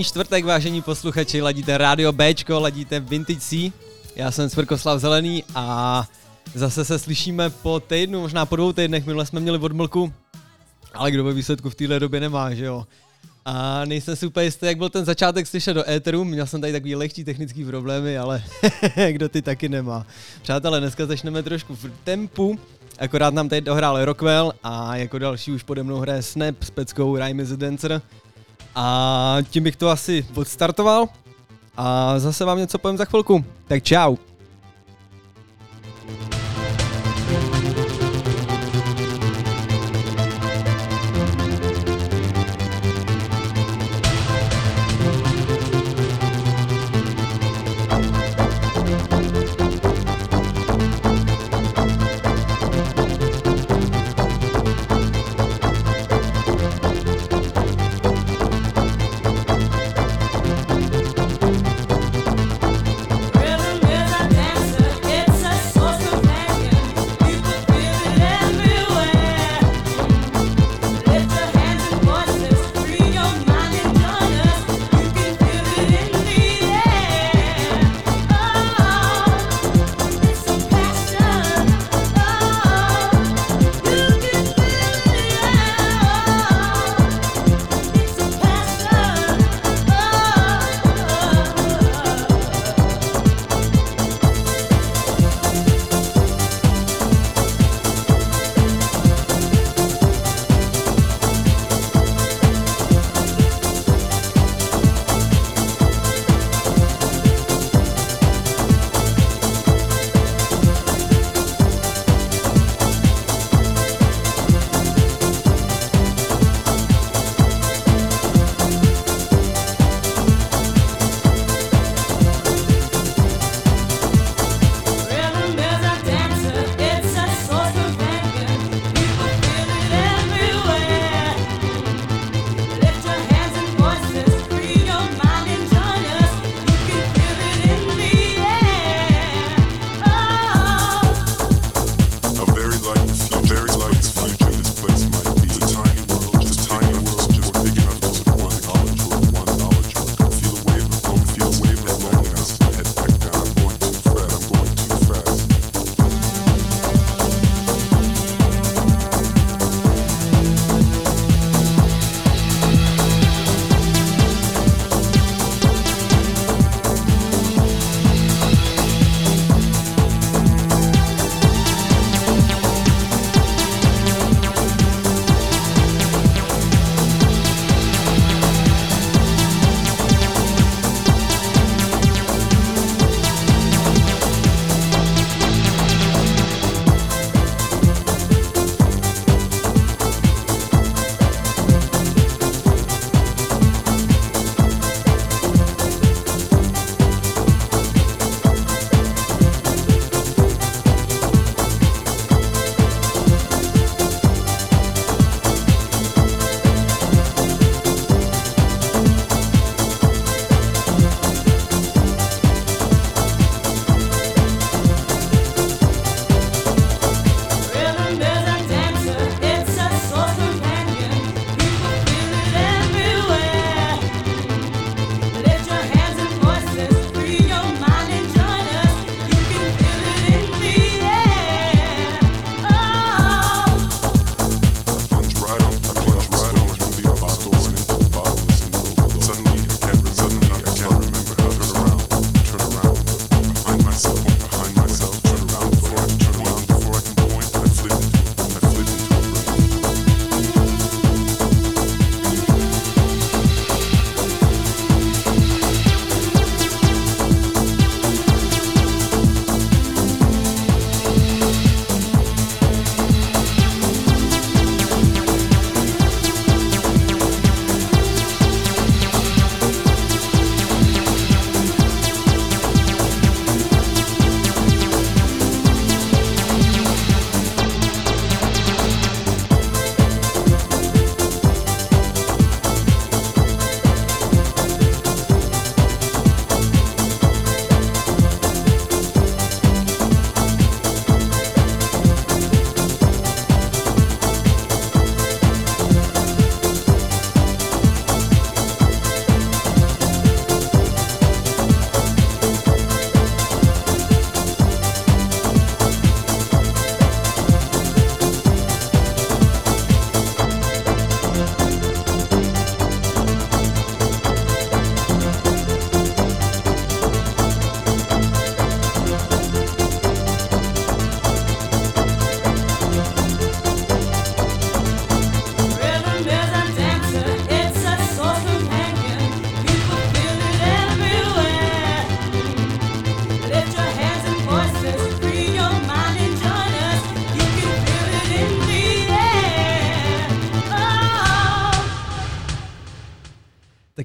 Krásný čtvrtek, vážení posluchači, ladíte Radio Bčko, ladíte Vintage C. Já jsem Svrkoslav Zelený a zase se slyšíme po týdnu, možná po dvou týdnech, minule jsme měli odmlku, ale kdo ve výsledku v téhle době nemá, že jo. A nejsem si úplně jistý, jak byl ten začátek slyšet do éteru, měl jsem tady takový lehčí technický problémy, ale kdo ty taky nemá. Přátelé, dneska začneme trošku v tempu, akorát nám tady dohrál Rockwell a jako další už pode mnou hraje Snap s peckou Rhyme is a Dancer. A tím bych to asi odstartoval. A zase vám něco povím za chvilku. Tak čau.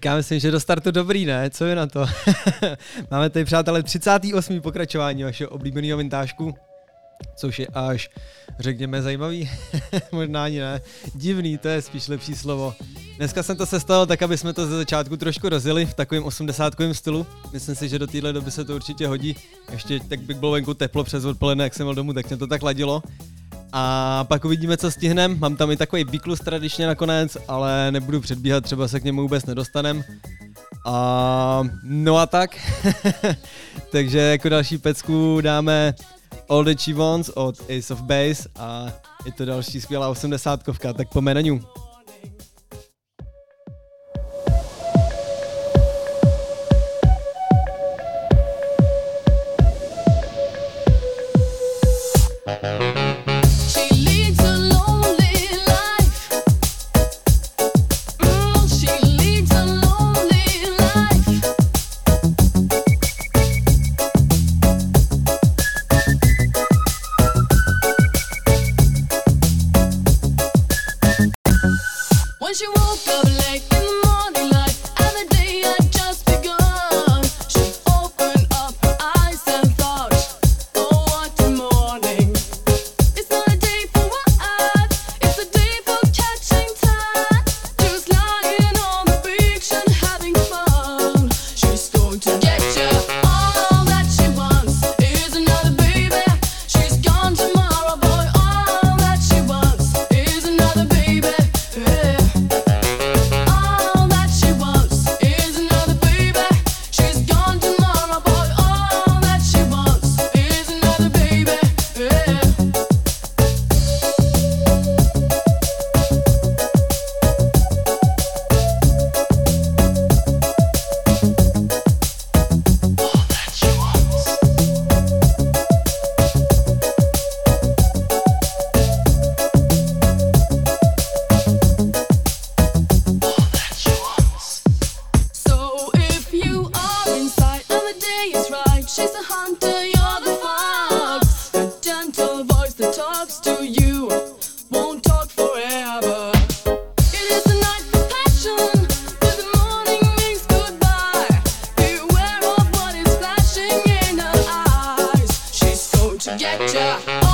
Já myslím, že do startu dobrý, ne? Co je na to? Máme tady, přátelé, 38. pokračování vašeho oblíbeného vintážku, což je až, řekněme, zajímavý. Možná ani ne. Divný, to je spíš lepší slovo. Dneska jsem to sestavil tak, aby jsme to ze začátku trošku rozjeli v takovém 80 stylu. Myslím si, že do téhle doby se to určitě hodí. Ještě tak by bylo venku teplo přes odpoledne, jak jsem byl domů, tak mě to tak ladilo. A pak uvidíme, co stihnem. Mám tam i takový biklus tradičně nakonec, ale nebudu předbíhat, třeba se k němu vůbec nedostanem. A no a tak. Takže jako další pecku dáme All the Chivons od Ace of Base a je to další skvělá 80 tak po na To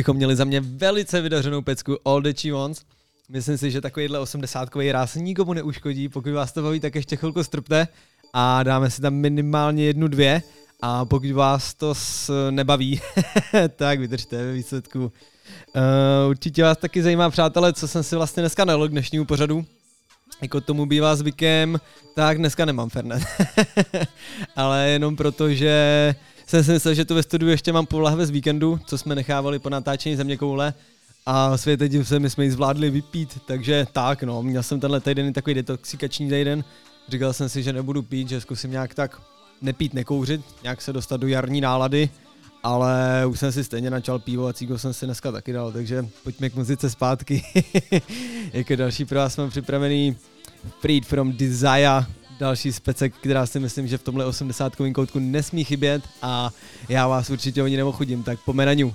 bychom měli za mě velice vydařenou pecku All the Chivons. Myslím si, že takovýhle 80 ráz nikomu neuškodí. Pokud vás to baví, tak ještě chvilku strpte a dáme si tam minimálně jednu, dvě. A pokud vás to s, nebaví, tak vydržte ve výsledku. Uh, určitě vás taky zajímá, přátelé, co jsem si vlastně dneska nalil k dnešnímu pořadu. Jako tomu bývá zvykem, tak dneska nemám Fernet. Ale jenom proto, že jsem si myslel, že tu ve studiu ještě mám lahve z víkendu, co jsme nechávali po natáčení země koule. A světe div se, my jsme ji zvládli vypít, takže tak no, měl jsem tenhle týden takový detoxikační týden, říkal jsem si, že nebudu pít, že zkusím nějak tak nepít, nekouřit, nějak se dostat do jarní nálady, ale už jsem si stejně načal pivo a cíko jsem si dneska taky dal, takže pojďme k muzice zpátky. jako další pro vás jsme připravený Freed from Desire další specek, která si myslím, že v tomhle 80 koutku nesmí chybět a já vás určitě o ní neochudím, tak pomenaňu.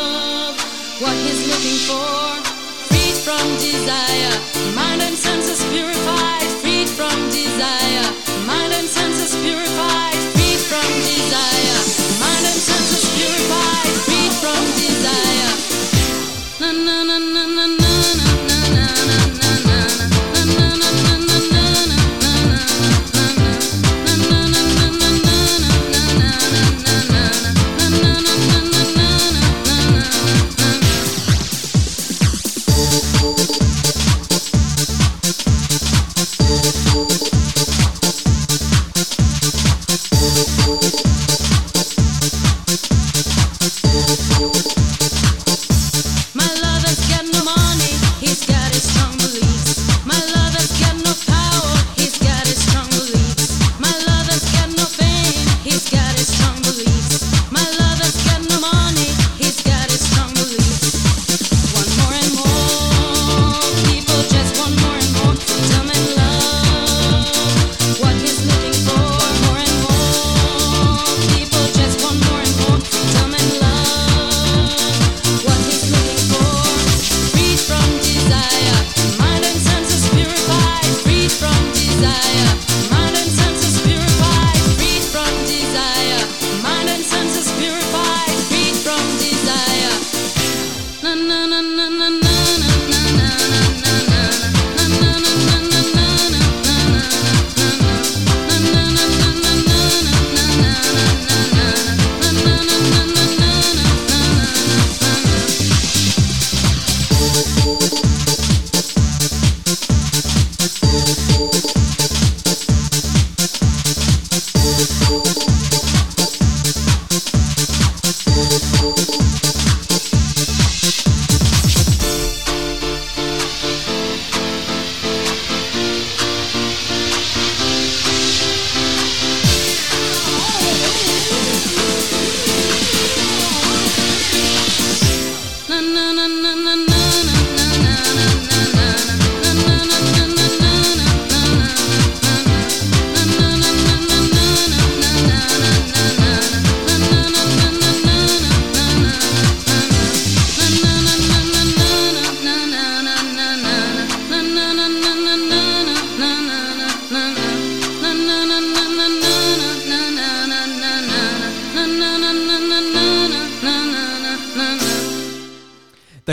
What he's looking for, freed from desire, mind and senses purified, freed from desire, mind and senses purified, freed from desire, mind and senses purified, freed from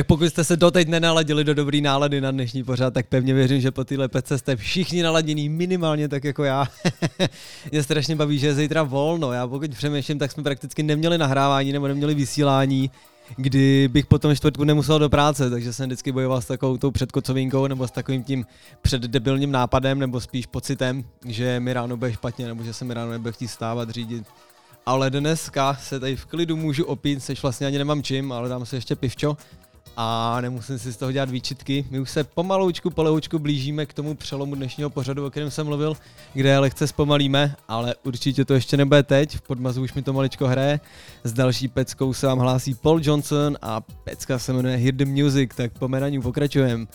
pokud jste se doteď nenaladili do dobrý nálady na dnešní pořád, tak pevně věřím, že po téhle pece jste všichni naladění minimálně tak jako já. Mě strašně baví, že je zítra volno. Já pokud přemýšlím, tak jsme prakticky neměli nahrávání nebo neměli vysílání, kdy bych potom čtvrtku nemusel do práce, takže jsem vždycky bojoval s takovou tou předkocovinkou nebo s takovým tím předdebilním nápadem nebo spíš pocitem, že mi ráno bude špatně nebo že se mi ráno nebude chtít stávat, řídit. Ale dneska se tady v klidu můžu opít, sež vlastně ani nemám čím, ale dám si ještě pivčo a nemusím si z toho dělat výčitky. My už se pomaloučku, polehoučku blížíme k tomu přelomu dnešního pořadu, o kterém jsem mluvil, kde lehce zpomalíme, ale určitě to ještě nebude teď, v podmazu už mi to maličko hraje. S další peckou se vám hlásí Paul Johnson a pecka se jmenuje Hear the Music, tak po menaní pokračujeme.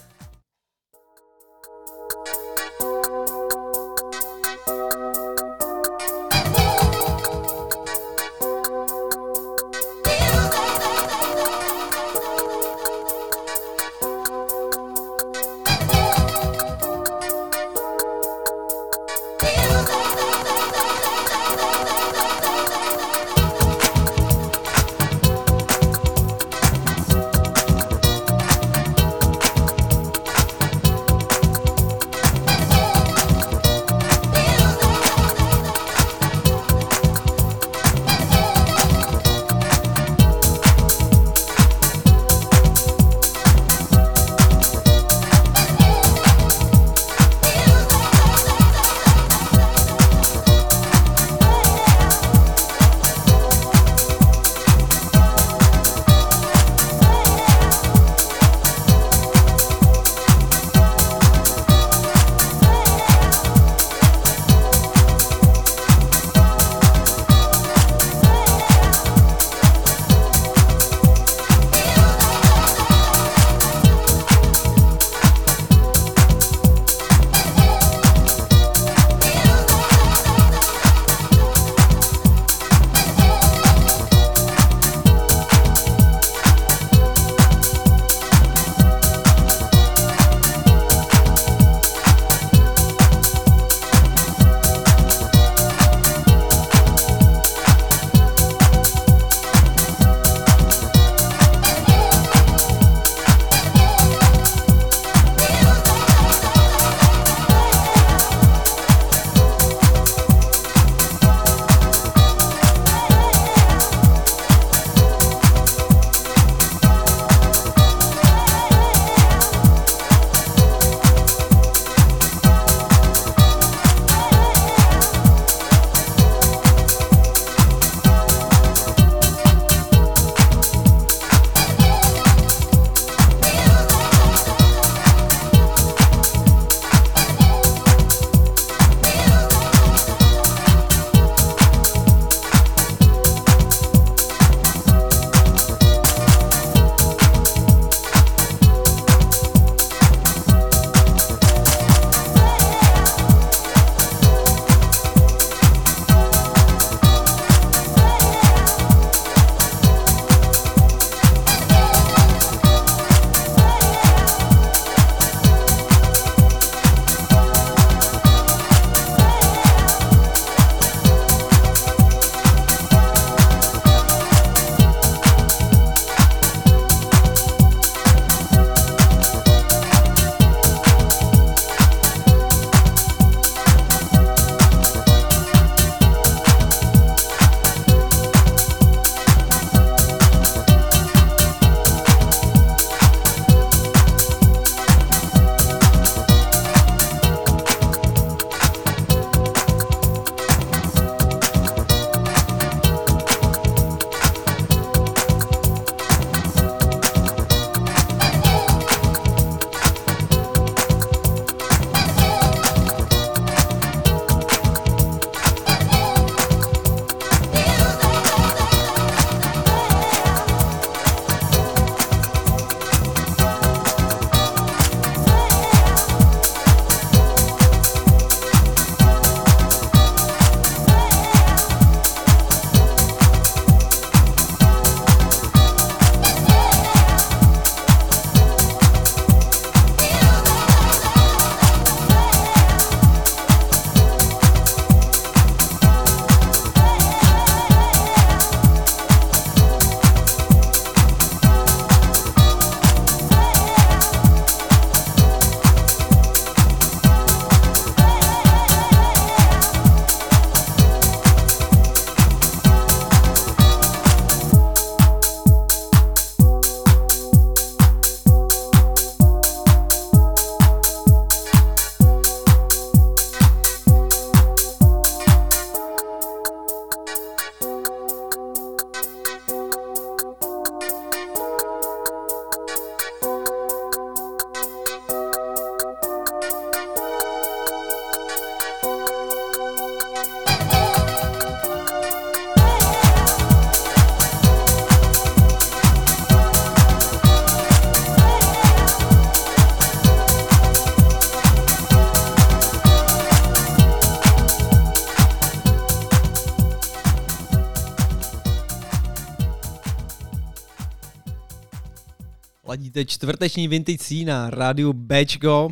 Ladíte čtvrteční Vintage C na rádiu Bčko.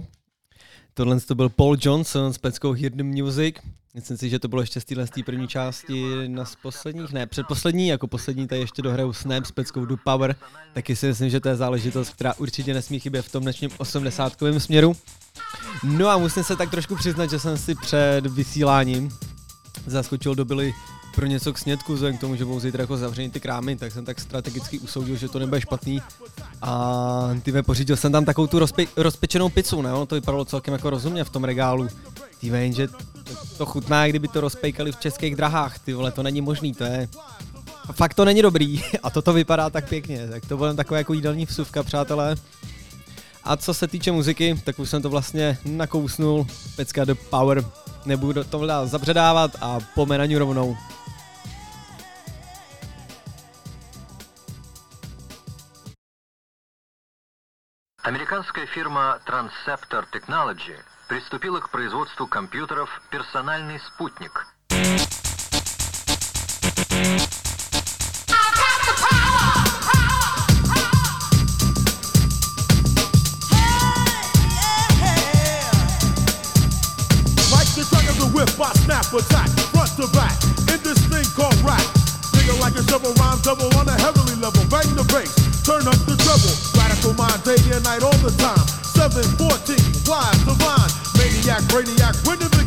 Tohle to byl Paul Johnson s peckou the Music. Myslím si, že to bylo ještě z téhle první části na z posledních, ne, předposlední, jako poslední tady ještě dohraju Snap s peckou Do Power. Taky si myslím, že to je záležitost, která určitě nesmí chybět v tom dnešním 80 směru. No a musím se tak trošku přiznat, že jsem si před vysíláním zaskočil do Billy pro něco k snědku, vzhledem k tomu, že budou zítra jako zavření ty krámy, tak jsem tak strategicky usoudil, že to nebude špatný. A ty pořídil jsem tam takovou tu rozpe- rozpečenou pizzu, ne? Ono to vypadalo celkem jako rozumně v tom regálu. Ty jenže to, to chutná, kdyby to rozpejkali v českých drahách, ty vole, to není možný, to je... Fakt to není dobrý a toto vypadá tak pěkně, tak to bude taková jako jídelní vsuvka, přátelé. A co se týče muziky, tak už jsem to vlastně nakousnul, pecka The Power, nebudu to dál zabředávat a po na rovnou. Американская фирма Transceptor Technology приступила к производству компьютеров «Персональный спутник». 14, fly, divine, maniac, radiac, winning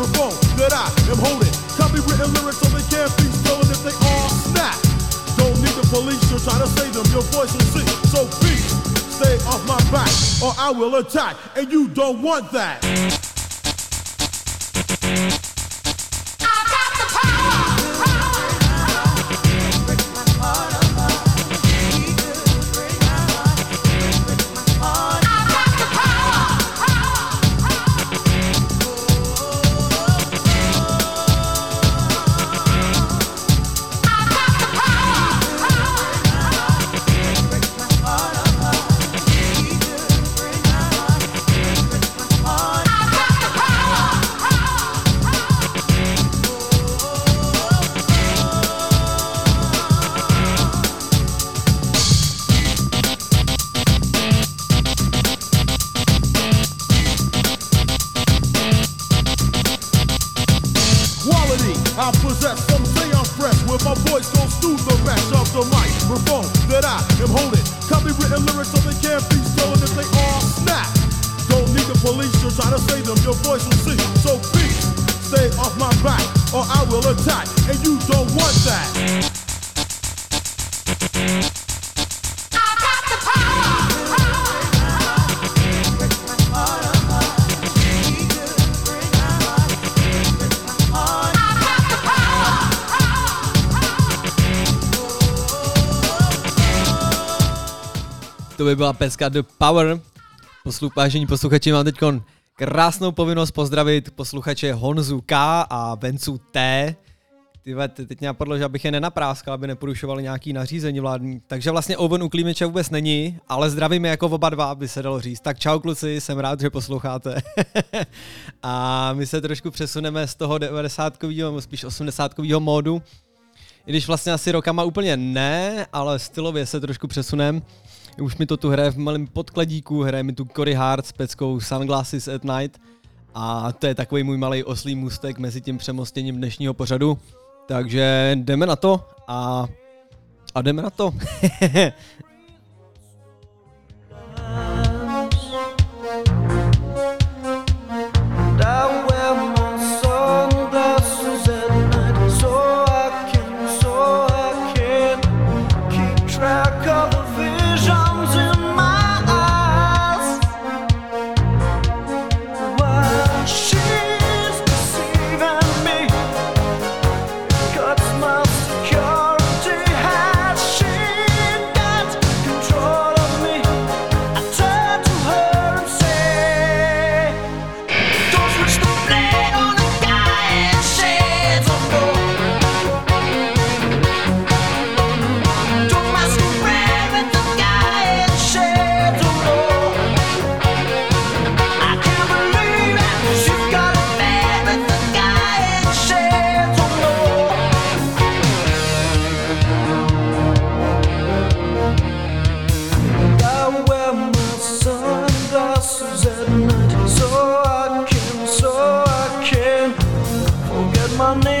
microphone that I am holding. Copywritten lyrics so they can't be stolen if they all snap. Don't need the police to try to save them. Your voice will sing. So peace, stay off my back, or I will attack, and you don't want that. To by byla peska The Power. Poslu, vážení posluchači, mám teď krásnou povinnost pozdravit posluchače Honzu K a Vencu T, Ty teď mě napadlo, že abych je nenapráskal, aby neporušovali nějaký nařízení vládní. Takže vlastně Owen u Klímeče vůbec není, ale zdravíme jako oba dva, by se dalo říct. Tak čau kluci, jsem rád, že posloucháte. a my se trošku přesuneme z toho 90-kového, nebo spíš 80-kového módu. I když vlastně asi rokama úplně ne, ale stylově se trošku přesunem. Už mi to tu hraje v malém podkladíku, hraje mi tu Cory Hart s peckou Sunglasses at Night. A to je takový můj malý oslý můstek mezi tím přemostěním dnešního pořadu. Takže jdeme na to a, a jdeme na to. forget my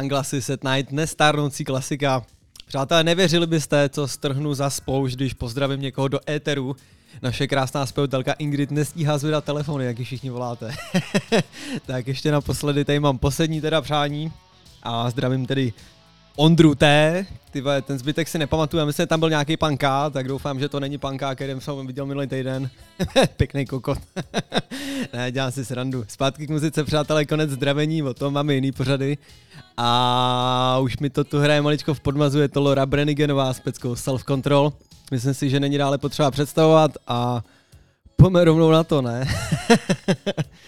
Sunglasses at Night, nestárnoucí klasika. Přátelé, nevěřili byste, co strhnu za spoušť, když pozdravím někoho do éteru. Naše krásná zpěvatelka Ingrid nestíhá zvedat telefony, jak ji všichni voláte. tak ještě naposledy tady mám poslední teda přání a zdravím tedy Ondru T. Ty vole, ten zbytek si nepamatuju, myslím, že tam byl nějaký panká, tak doufám, že to není panká, který jsem viděl minulý týden. Pěkný kokot. ne, dělám si srandu. Zpátky k muzice, přátelé, konec zdravení, o tom máme jiný pořady. A už mi to tu hraje maličko v podmazu, je to Laura Brenigenová s peckou Self Control. Myslím si, že není dále potřeba představovat a pojďme rovnou na to, ne?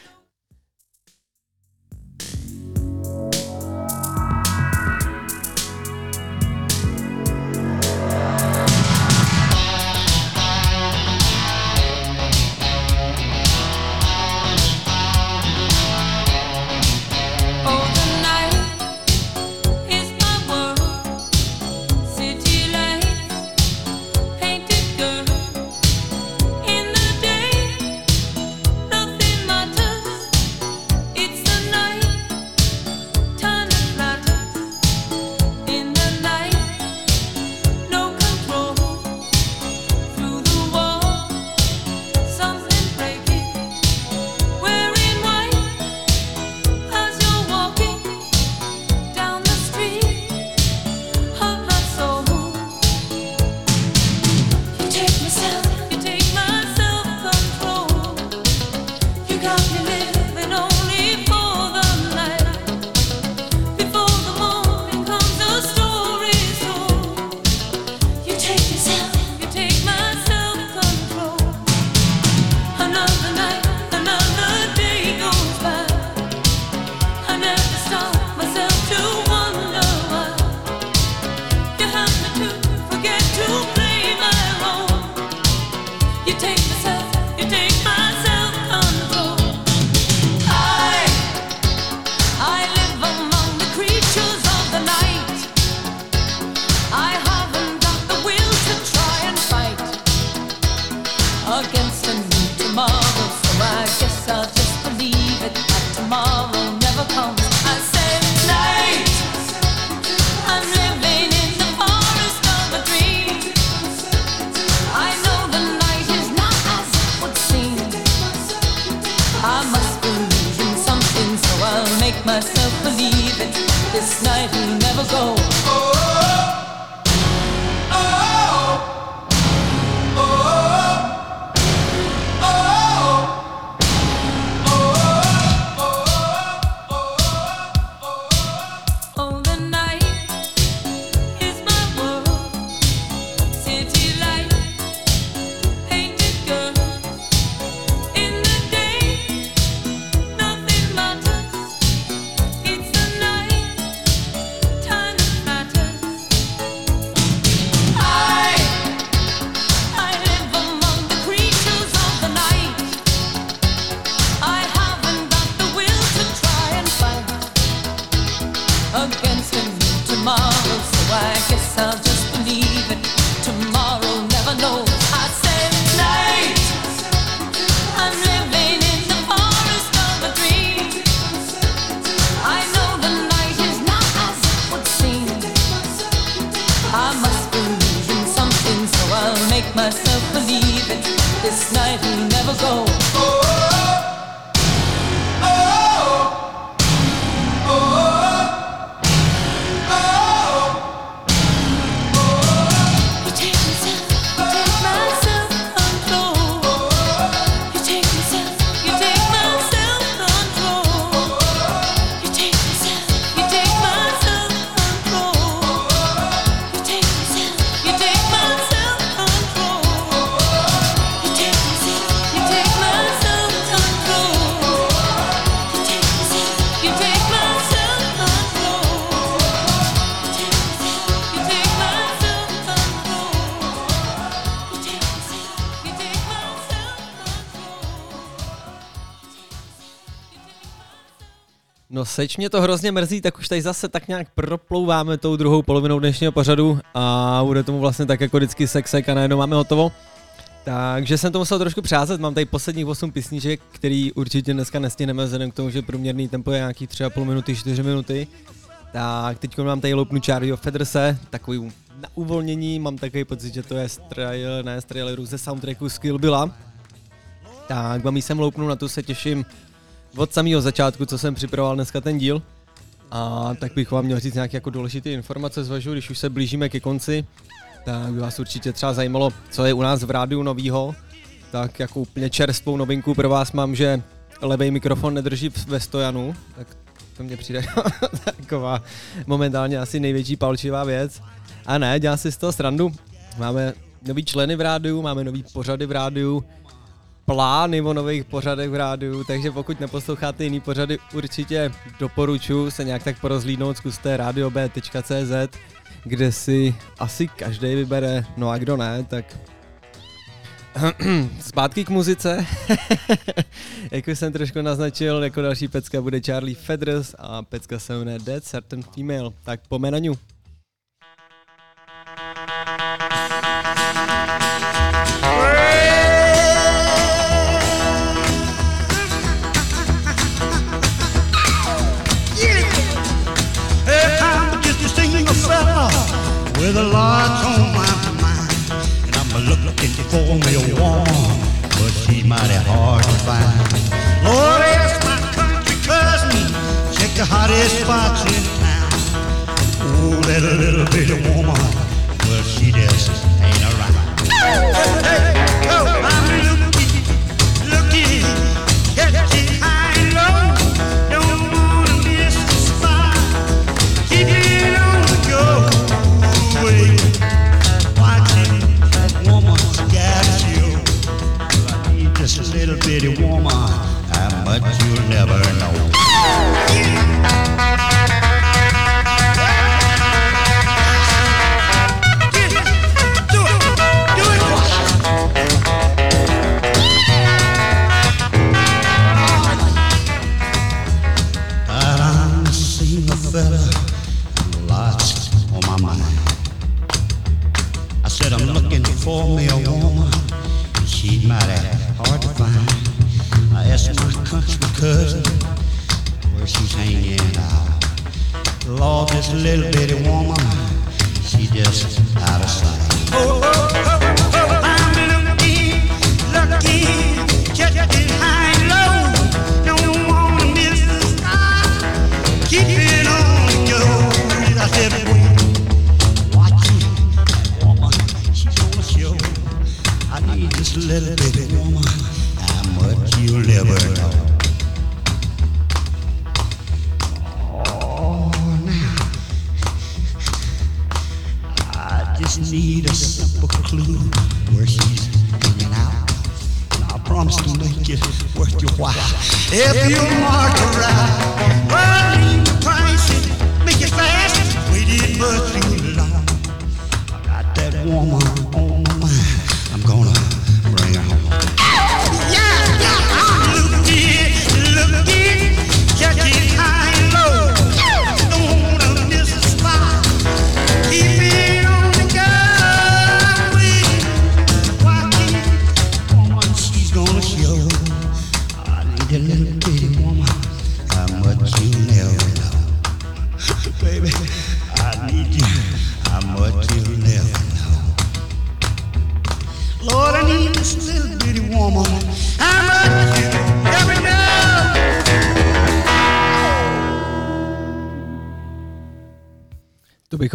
seč mě to hrozně mrzí, tak už tady zase tak nějak proplouváme tou druhou polovinou dnešního pořadu a bude tomu vlastně tak jako vždycky sexek a najednou máme hotovo. Takže jsem to musel trošku přázet, mám tady posledních 8 písniček, který určitě dneska nestihneme vzhledem k tomu, že průměrný tempo je nějaký 3,5 minuty, 4 minuty. Tak teď mám tady loupnu Charlie Federse, takový na uvolnění, mám takový pocit, že to je trail, ne z traileru ze soundtracku Skill byla. Tak vám jí sem loupnu, na to se těším od samého začátku, co jsem připravoval dneska ten díl. A tak bych vám měl říct nějaké jako důležité informace, zvažuji, když už se blížíme ke konci, tak by vás určitě třeba zajímalo, co je u nás v rádiu novýho. Tak jako úplně čerstvou novinku pro vás mám, že levý mikrofon nedrží ve stojanu, tak to mně přijde taková momentálně asi největší palčivá věc. A ne, dělám si z toho srandu. Máme nový členy v rádiu, máme nový pořady v rádiu, plány o nových pořadech v rádiu, takže pokud neposloucháte jiný pořady, určitě doporučuji se nějak tak porozlídnout, zkuste radiob.cz, kde si asi každý vybere, no a kdo ne, tak Zpátky k muzice. jako jsem trošku naznačil, jako další pecka bude Charlie Feders a pecka se jmenuje Dead Certain Female. Tak po Menaňu. Looking for me a woman, but she's mighty hard to find. Lord, ask my country cousin, check the hottest spots in town. Oh, that little bitty woman, well, she just ain't around. Hey, oh, I'm little woman. How much you'll never This little bitty woman,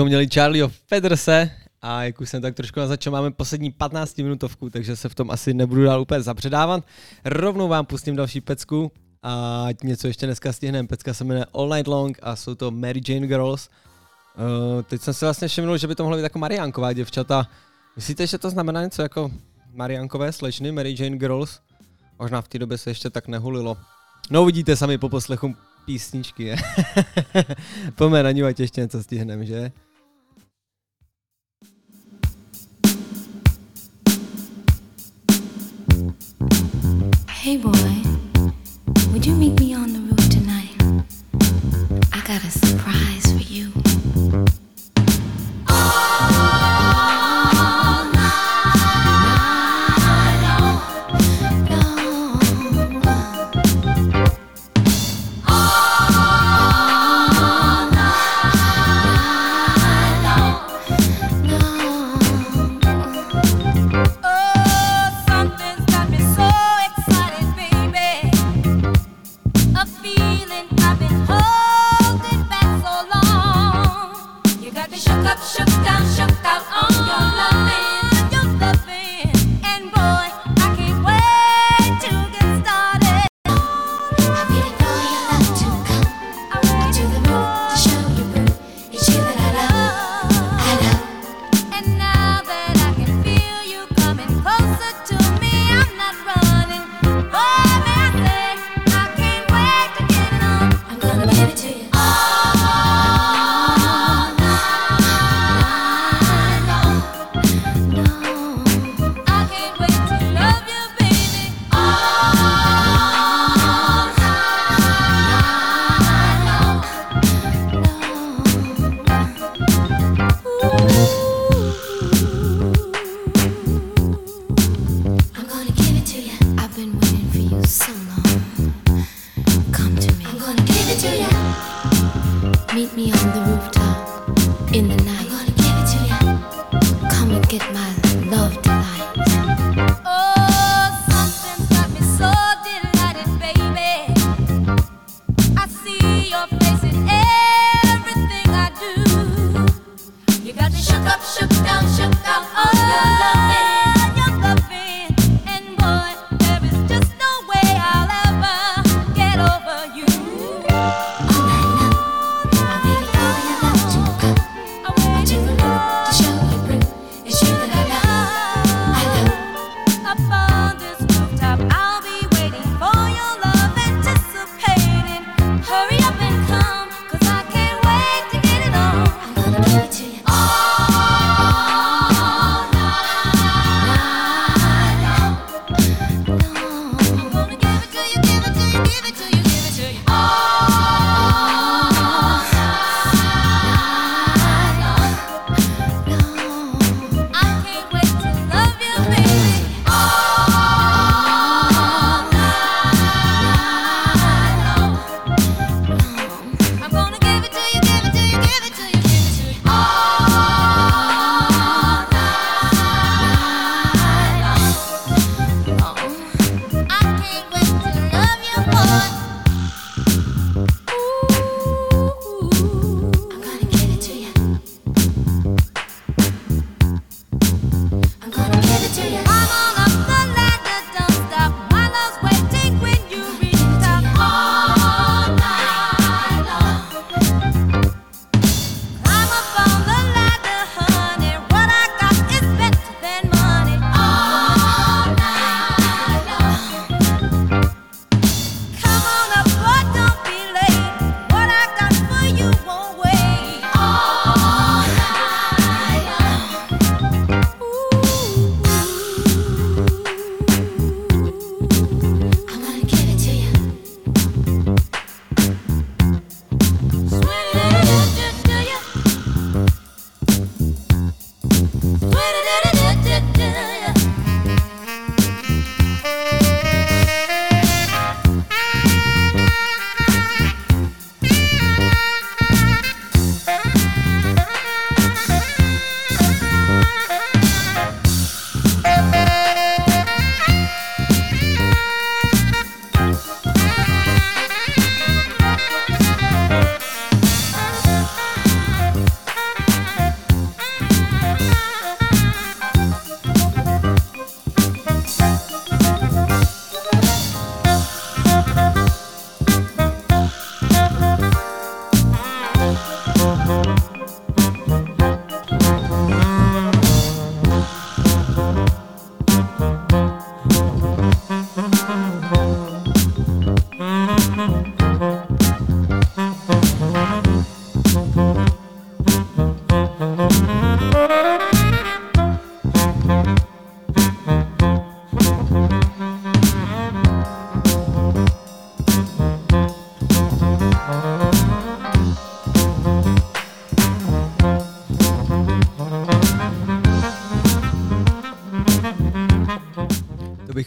měli Charlieho Federse a jak už jsem tak trošku naznačil, máme poslední 15 minutovku, takže se v tom asi nebudu dál úplně zapředávat. Rovnou vám pustím další pecku a něco ještě dneska stihneme. Pecka se jmenuje All Night Long a jsou to Mary Jane Girls. Uh, teď jsem si vlastně všiml, že by to mohlo být jako Mariánková děvčata. Myslíte, že to znamená něco jako Mariánkové slečny, Mary Jane Girls? Možná v té době se ještě tak nehulilo. No uvidíte sami po poslechu písničky, je. Na ní, ať ještě něco stihneme, že? Hey boy, would you meet me on the roof tonight? I got a surprise for you. love delight.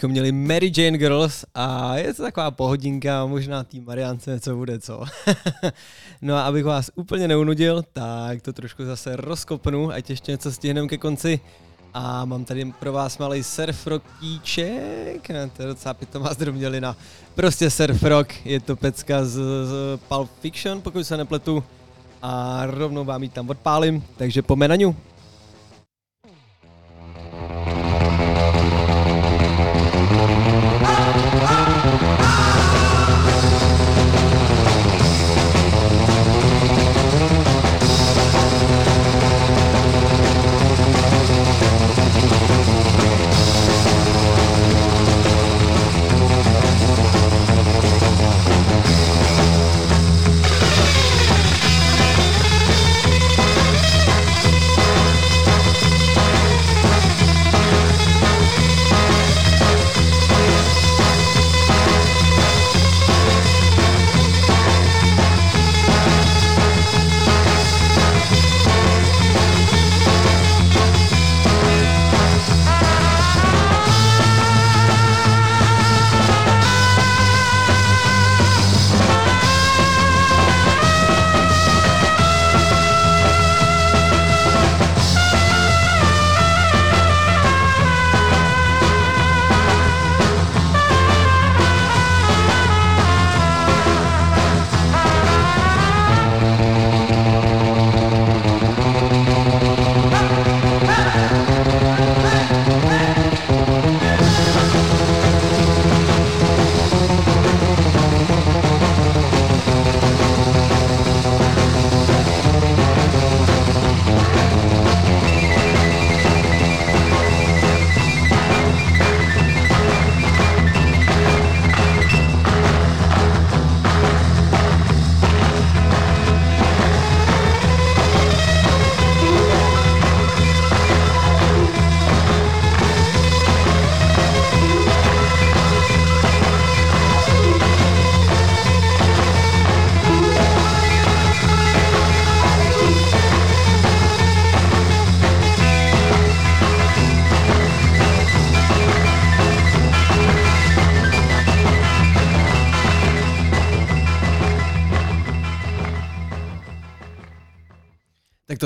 bychom měli Mary Jane Girls a je to taková pohodinka, možná tý Mariance, co bude co. no a abych vás úplně neunudil, tak to trošku zase rozkopnu, ať ještě něco stihneme ke konci. A mám tady pro vás malý surfrockíček, to je docela pitomá zdrobnělina. Prostě surfrock, je to pecka z, z Pulp Fiction, pokud se nepletu. A rovnou vám ji tam odpálím, takže po menaniu.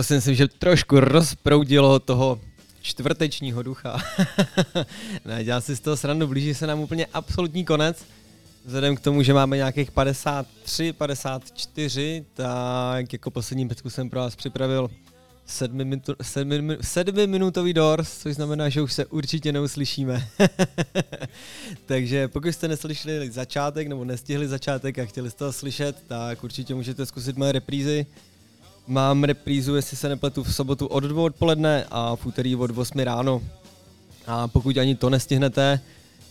Si myslím, že trošku rozproudilo toho čtvrtečního ducha. ne, dělám si z toho srandu, blíží se nám úplně absolutní konec. Vzhledem k tomu, že máme nějakých 53, 54, tak jako poslední pecku jsem pro vás připravil sedmi, minutu, sedmi, sedmi doors, což znamená, že už se určitě neuslyšíme. Takže pokud jste neslyšeli začátek nebo nestihli začátek a chtěli jste to slyšet, tak určitě můžete zkusit moje reprízy. Mám reprízu, jestli se nepletu, v sobotu od 2 odpoledne a v úterý od 8 ráno. A pokud ani to nestihnete,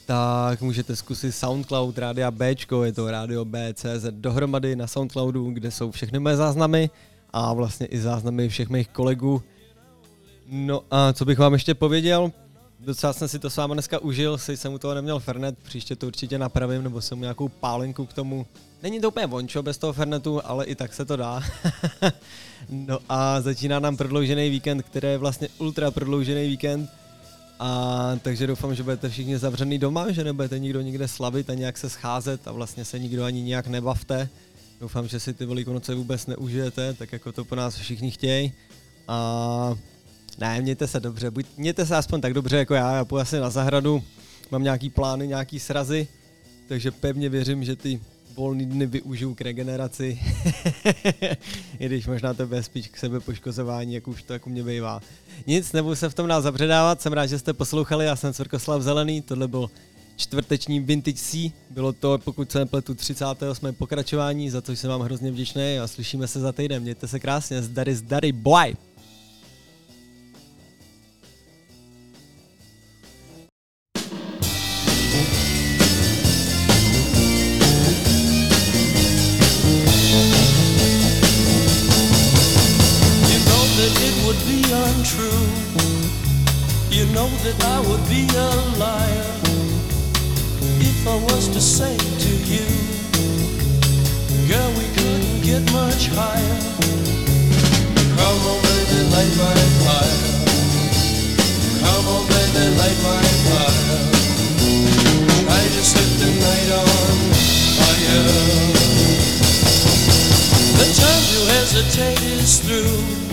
tak můžete zkusit SoundCloud Rádia B, je to Radio BCZ dohromady na SoundCloudu, kde jsou všechny moje záznamy a vlastně i záznamy všech mých kolegů. No a co bych vám ještě pověděl, docela jsem si to s váma dneska užil, si jsem u toho neměl Fernet, příště to určitě napravím, nebo jsem nějakou pálinku k tomu. Není to úplně vončo bez toho Fernetu, ale i tak se to dá. no a začíná nám prodloužený víkend, který je vlastně ultra prodloužený víkend. A takže doufám, že budete všichni zavřený doma, že nebudete nikdo nikde slavit a nějak se scházet a vlastně se nikdo ani nějak nebavte. Doufám, že si ty velikonoce vůbec neužijete, tak jako to po nás všichni chtějí. A ne, mějte se dobře, buď, mějte se aspoň tak dobře jako já, já půjdu asi na zahradu, mám nějaký plány, nějaký srazy, takže pevně věřím, že ty volný dny využiju k regeneraci, i když možná to bude spíš k sebepoškozování, jak už to jako mě bývá. Nic, nebudu se v tom dál zabředávat, jsem rád, že jste poslouchali, já jsem Cvrkoslav Zelený, tohle byl čtvrteční Vintage C, bylo to, pokud se nepletu, 38. pokračování, za což jsem vám hrozně vděčný a slyšíme se za týden, mějte se krásně, zdary, zdary, boy! Untrue. You know that I would be a liar if I was to say to you, Girl, we couldn't get much higher. Come on, baby, light my fire. Come on, baby, light my fire. Try to set the night on fire. The time to hesitate is through.